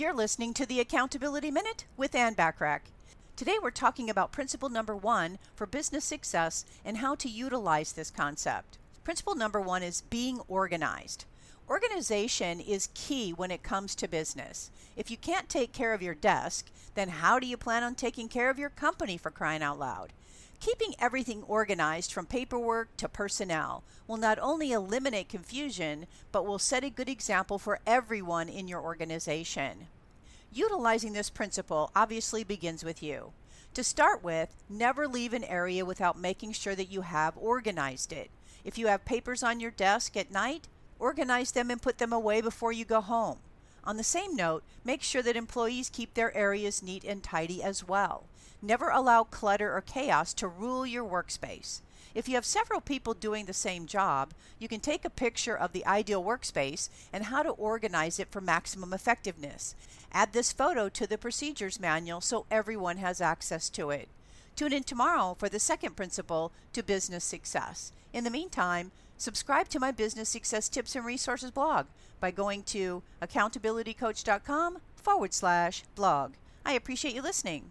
You're listening to the Accountability Minute with Ann Bachrach. Today we're talking about principle number one for business success and how to utilize this concept. Principle number one is being organized. Organization is key when it comes to business. If you can't take care of your desk, then how do you plan on taking care of your company for crying out loud? Keeping everything organized from paperwork to personnel will not only eliminate confusion, but will set a good example for everyone in your organization. Utilizing this principle obviously begins with you. To start with, never leave an area without making sure that you have organized it. If you have papers on your desk at night, organize them and put them away before you go home. On the same note, make sure that employees keep their areas neat and tidy as well. Never allow clutter or chaos to rule your workspace. If you have several people doing the same job, you can take a picture of the ideal workspace and how to organize it for maximum effectiveness. Add this photo to the procedures manual so everyone has access to it. Tune in tomorrow for the second principle to business success. In the meantime, subscribe to my business success tips and resources blog by going to accountabilitycoach.com forward slash blog. I appreciate you listening.